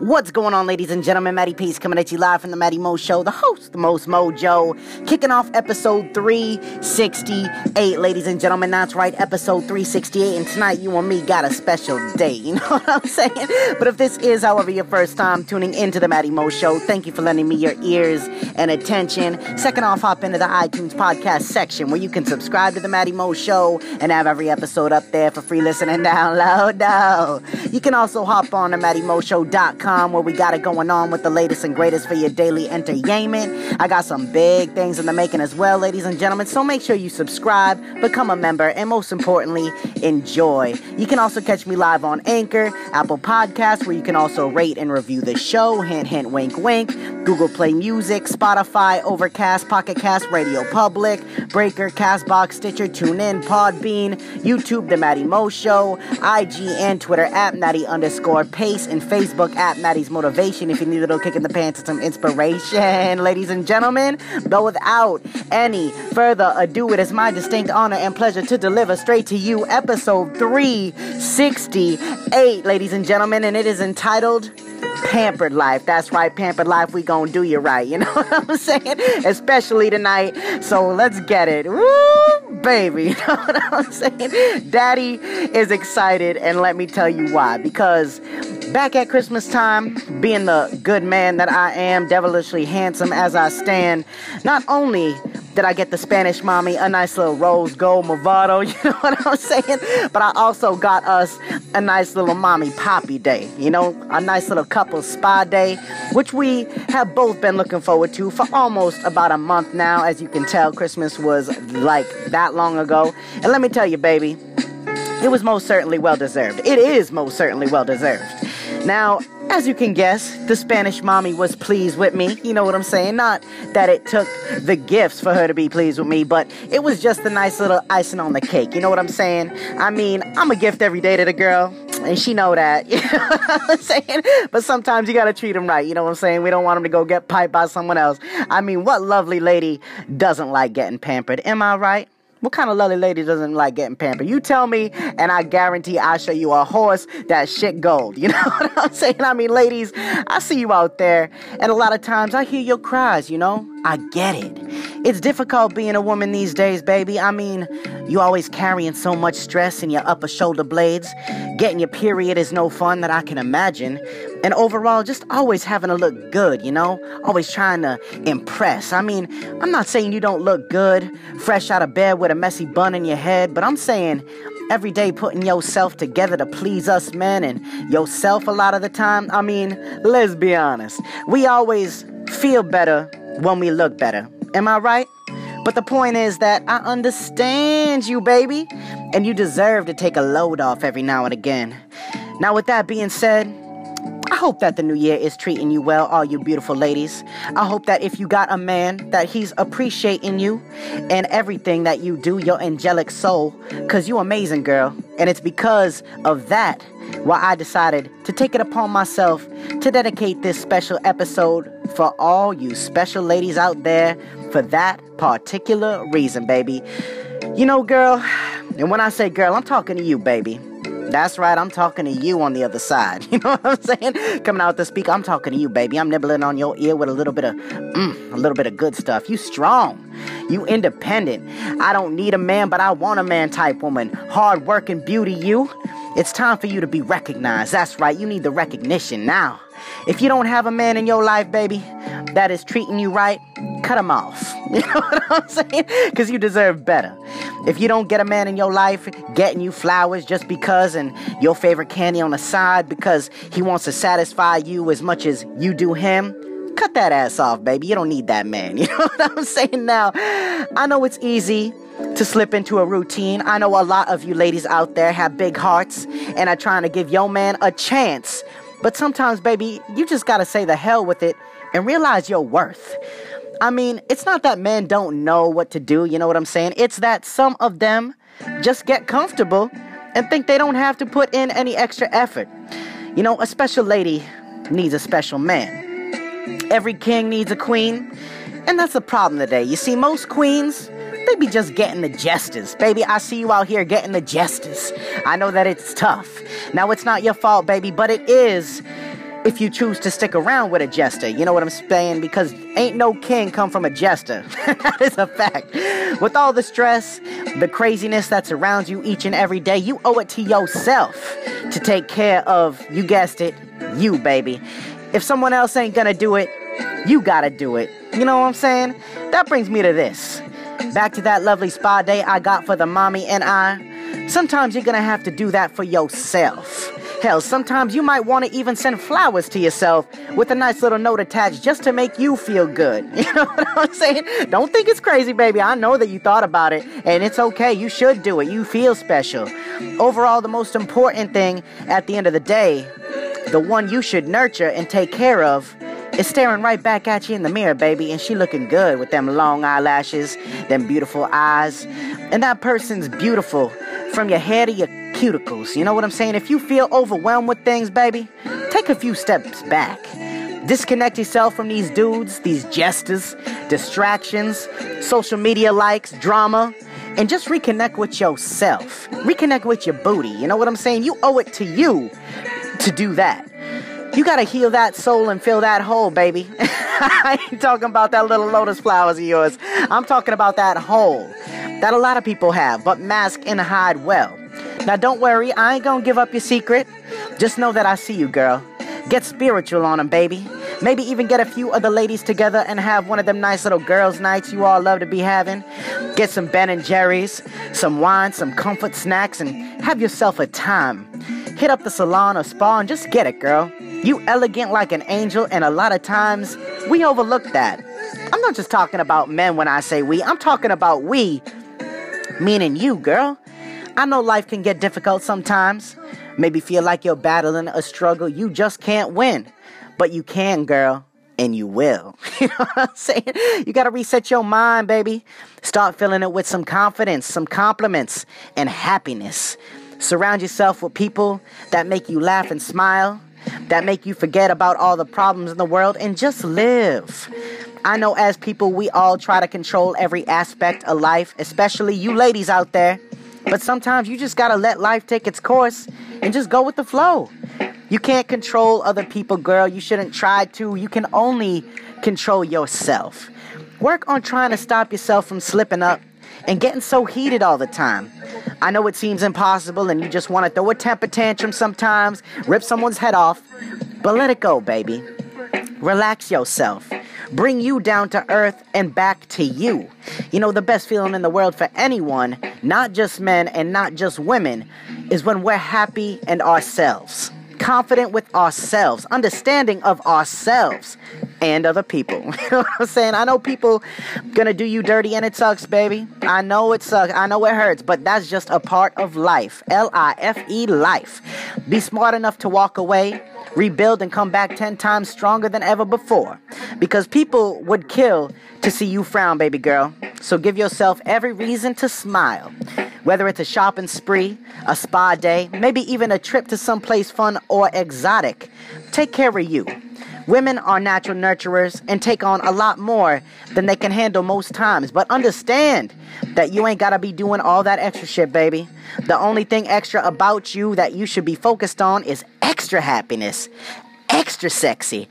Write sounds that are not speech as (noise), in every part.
What's going on, ladies and gentlemen? Matty Peace coming at you live from the Matty Mo Show, the host, the most mojo, kicking off episode 368, ladies and gentlemen. That's right, episode 368. And tonight, you and me got a special day. (laughs) You know what I'm saying? But if this is, however, your first time tuning into the Matty Mo Show, thank you for lending me your ears and attention. Second off, hop into the iTunes podcast section where you can subscribe to the Matty Mo Show and have every episode up there for free listening download. You can also hop on to MattyMoShow.com where we got it going on with the latest and greatest for your daily entertainment. I got some big things in the making as well, ladies and gentlemen. So make sure you subscribe, become a member, and most importantly, enjoy. You can also catch me live on Anchor, Apple Podcasts, where you can also rate and review the show. Hint, hint, wink, wink. Google Play Music, Spotify, Overcast, Pocket Cast, Radio Public, Breaker, Castbox, Stitcher, TuneIn, Podbean, YouTube, The Matty Mo Show, IG and Twitter at Matty underscore Pace, and Facebook at Matty's Motivation if you need a little kick in the pants and some inspiration, ladies and gentlemen. But without any further ado, it is my distinct honor and pleasure to deliver straight to you episode 368, ladies and gentlemen, and it is entitled Pampered Life. That's right, Pampered Life. We gonna do you right. You (laughs) know what I'm saying? Especially tonight. So let's get it. Woo, baby. (laughs) You know what I'm saying? Daddy is excited, and let me tell you why. Because back at Christmas time, being the good man that I am, devilishly handsome as I stand, not only did I get the Spanish mommy a nice little rose gold Movado, (laughs) you know what I'm saying? But I also got us a nice little mommy poppy day, you know, a nice little couple spa day, which we have both been looking forward to for almost about a month now. As you can tell, Christmas was like that long ago. And let me tell you, baby, it was most certainly well deserved. It is most certainly well deserved. Now, as you can guess, the Spanish mommy was pleased with me. You know what I'm saying? Not that it took the gifts for her to be pleased with me, but it was just a nice little icing on the cake. You know what I'm saying? I mean, I'm a gift every day to the girl, and she know that. (laughs) You know what I'm saying? But sometimes you gotta treat them right. You know what I'm saying? We don't want them to go get piped by someone else. I mean, what lovely lady doesn't like getting pampered? Am I right? What kind of lovely lady doesn't like getting pampered? You tell me, and I guarantee I'll show you a horse that shit gold. (laughs) You know what I'm saying? I mean, ladies, I see you out there, and a lot of times I hear your cries, you know? I get it. It's difficult being a woman these days, baby. I mean, you always carrying so much stress in your upper shoulder blades. Getting your period is no fun that I can imagine. And overall, just always having to look good, you know? Always trying to impress. I mean, I'm not saying you don't look good, fresh out of bed with a messy bun in your head, but I'm saying every day putting yourself together to please us men and yourself a lot of the time. I mean, let's be honest. We always feel better when we look better. Am I right? But the point is that I understand you, baby, and you deserve to take a load off every now and again. Now, with that being said, I hope that the new year is treating you well, all you beautiful ladies. I hope that if you got a man, that he's appreciating you and everything that you do, your angelic soul, because you amazing, girl. And it's because of that why I decided to take it upon myself to dedicate this special episode for all you special ladies out there for that particular reason, baby. You know, girl, and when I say girl, I'm talking to you, baby. That's right, I'm talking to you on the other side. (laughs) You know what I'm saying? Coming out the speaker, I'm talking to you, baby. I'm nibbling on your ear with a little bit of, mm, a little bit of good stuff. You strong. You independent. I don't need a man, but I want a man type woman. Hard working beauty, you. It's time for you to be recognized. That's right, you need the recognition now. If you don't have a man in your life, baby, that is treating you right, cut him off. (laughs) You know what I'm saying? Because you deserve better. If you don't get a man in your life getting you flowers just because and your favorite candy on the side because he wants to satisfy you as much as you do him, cut that ass off, baby. You don't need that man. (laughs) You know what I'm saying now? I know it's easy to slip into a routine. I know a lot of you ladies out there have big hearts and are trying to give your man a chance. But sometimes, baby, you just gotta say the hell with it and realize your worth. I mean, it's not that men don't know what to do, you know what I'm saying? It's that some of them just get comfortable and think they don't have to put in any extra effort. You know, a special lady needs a special man. Every king needs a queen, and that's the problem today. You see, most queens, they be just getting the jesters. Baby, I see you out here getting the jesters. I know that it's tough. Now, it's not your fault, baby, but it is if you choose to stick around with a jester. You know what I'm saying? Because ain't no king come from a jester. (laughs) that is a fact. With all the stress, the craziness that surrounds you each and every day, you owe it to yourself to take care of, you guessed it, you, baby. If someone else ain't gonna do it, you gotta do it. You know what I'm saying? That brings me to this. Back to that lovely spa day I got for the mommy and I. Sometimes you're gonna have to do that for yourself. Hell, sometimes you might want to even send flowers to yourself with a nice little note attached just to make you feel good. (laughs) You know what I'm saying? Don't think it's crazy, baby. I know that you thought about it, and it's okay. You should do it. You feel special. Overall, the most important thing at the end of the day, the one you should nurture and take care of, is staring right back at you in the mirror, baby, and she looking good with them long eyelashes, them beautiful eyes, and that person's beautiful from your hair to your cuticles. You know what I'm saying? If you feel overwhelmed with things, baby, take a few steps back. Disconnect yourself from these dudes, these jesters, distractions, social media likes, drama, and just reconnect with yourself. Reconnect with your booty. You know what I'm saying? You owe it to you to do that. You gotta heal that soul and fill that hole, baby. (laughs) I ain't talking about that little lotus flowers of yours. I'm talking about that hole that a lot of people have, but mask and hide well. Now, don't worry, I ain't gonna give up your secret. Just know that I see you, girl. Get spiritual on them, baby. Maybe even get a few other ladies together and have one of them nice little girls' nights you all love to be having. Get some Ben and Jerry's, some wine, some comfort snacks, and have yourself a time. Hit up the salon or spa and just get it, girl. You elegant like an angel, and a lot of times we overlook that. I'm not just talking about men when I say we, I'm talking about we, meaning you, girl. I know life can get difficult sometimes. Maybe feel like you're battling a struggle you just can't win. But you can, girl, and you will. (laughs) you know what I'm saying? You gotta reset your mind, baby. Start filling it with some confidence, some compliments, and happiness. Surround yourself with people that make you laugh and smile, that make you forget about all the problems in the world, and just live. I know as people, we all try to control every aspect of life, especially you ladies out there. But sometimes you just gotta let life take its course and just go with the flow. You can't control other people, girl. You shouldn't try to. You can only control yourself. Work on trying to stop yourself from slipping up and getting so heated all the time. I know it seems impossible and you just want to throw a temper tantrum sometimes, rip someone's head off, but let it go, baby. Relax yourself bring you down to earth and back to you. You know, the best feeling in the world for anyone, not just men and not just women, is when we're happy and ourselves. Confident with ourselves, understanding of ourselves and other people. (laughs) you know what I'm saying? I know people gonna do you dirty and it sucks, baby. I know it sucks. I know it hurts, but that's just a part of life. L I F E life. Be smart enough to walk away rebuild and come back 10 times stronger than ever before. Because people would kill to see you frown, baby girl. So give yourself every reason to smile. Whether it's a shopping spree, a spa day, maybe even a trip to someplace fun or exotic, take care of you. Women are natural nurturers and take on a lot more than they can handle most times. But understand that you ain't gotta be doing all that extra shit, baby. The only thing extra about you that you should be focused on is extra happiness, extra sexy,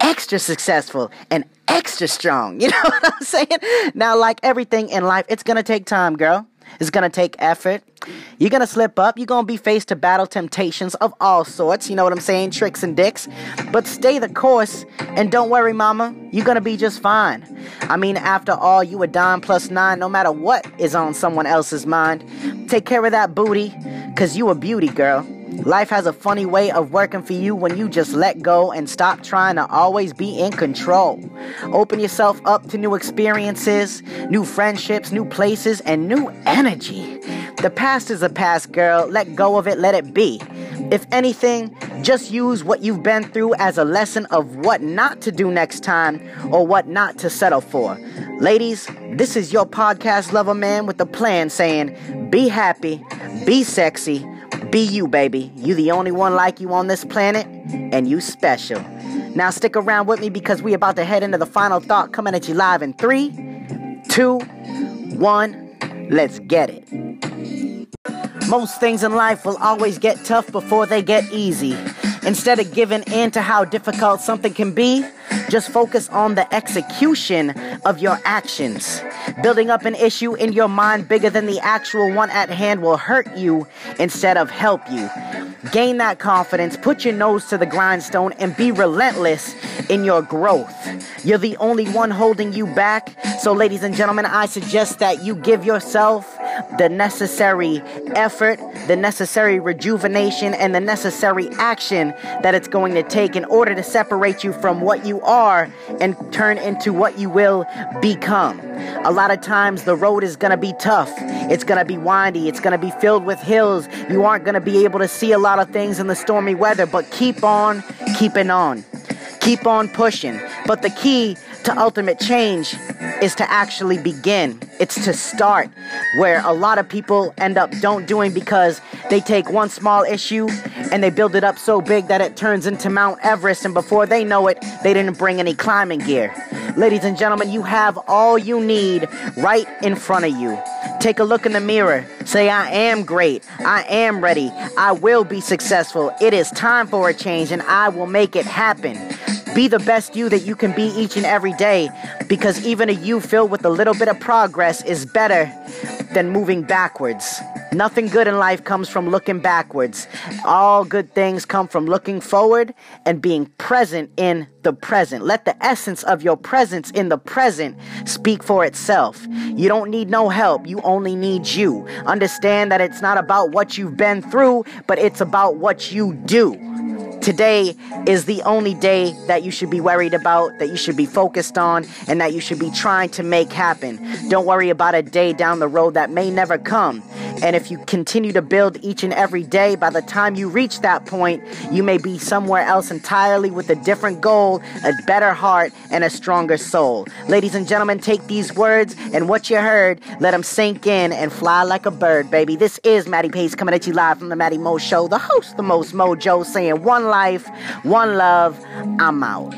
extra successful, and extra strong. (laughs) You know what I'm saying? Now, like everything in life, it's gonna take time, girl. It's gonna take effort. You're gonna slip up. You're gonna be faced to battle temptations of all sorts. You know what I'm saying? Tricks and dicks. But stay the course and don't worry, mama. You're gonna be just fine. I mean, after all, you a dime plus nine no matter what is on someone else's mind. Take care of that booty, cause you a beauty, girl. Life has a funny way of working for you when you just let go and stop trying to always be in control. Open yourself up to new experiences, new friendships, new places, and new energy. The past is a past, girl. Let go of it, let it be. If anything, just use what you've been through as a lesson of what not to do next time or what not to settle for. Ladies, this is your podcast lover man with a plan saying, be happy, be sexy, be you, baby. You the only one like you on this planet, and you special. Now stick around with me because we about to head into the final thought coming at you live in three, two, one. Let's get it. Most things in life will always get tough before they get easy. Instead of giving in to how difficult something can be, just focus on the execution of your actions. Building up an issue in your mind bigger than the actual one at hand will hurt you instead of help you. Gain that confidence, put your nose to the grindstone, and be relentless in your growth. You're the only one holding you back. So, ladies and gentlemen, I suggest that you give yourself the necessary effort, the necessary rejuvenation, and the necessary action that it's going to take in order to separate you from what you are and turn into what you will become. A lot of times the road is going to be tough. It's going to be windy. It's going to be filled with hills. You aren't going to be able to see a lot of things in the stormy weather, but keep on keeping on. Keep on pushing. But the key to ultimate change is to actually begin. It's to start where a lot of people end up don't doing because they take one small issue and they build it up so big that it turns into Mount Everest and before they know it, they didn't bring any climbing gear. Ladies and gentlemen, you have all you need right in front of you. Take a look in the mirror. Say, I am great. I am ready. I will be successful. It is time for a change and I will make it happen. Be the best you that you can be each and every day because even a you filled with a little bit of progress is better than moving backwards. Nothing good in life comes from looking backwards. All good things come from looking forward and being present in the present. Let the essence of your presence in the present speak for itself. You don't need no help, you only need you. Understand that it's not about what you've been through, but it's about what you do. Today is the only day that you should be worried about, that you should be focused on, and that you should be trying to make happen. Don't worry about a day down the road that may never come. And if you continue to build each and every day, by the time you reach that point, you may be somewhere else entirely with a different goal, a better heart, and a stronger soul. Ladies and gentlemen, take these words and what you heard, let them sink in and fly like a bird, baby. This is Matty Pace coming at you live from the Matty Mo Show, the host, the most mojo, saying one life, one love. I'm out.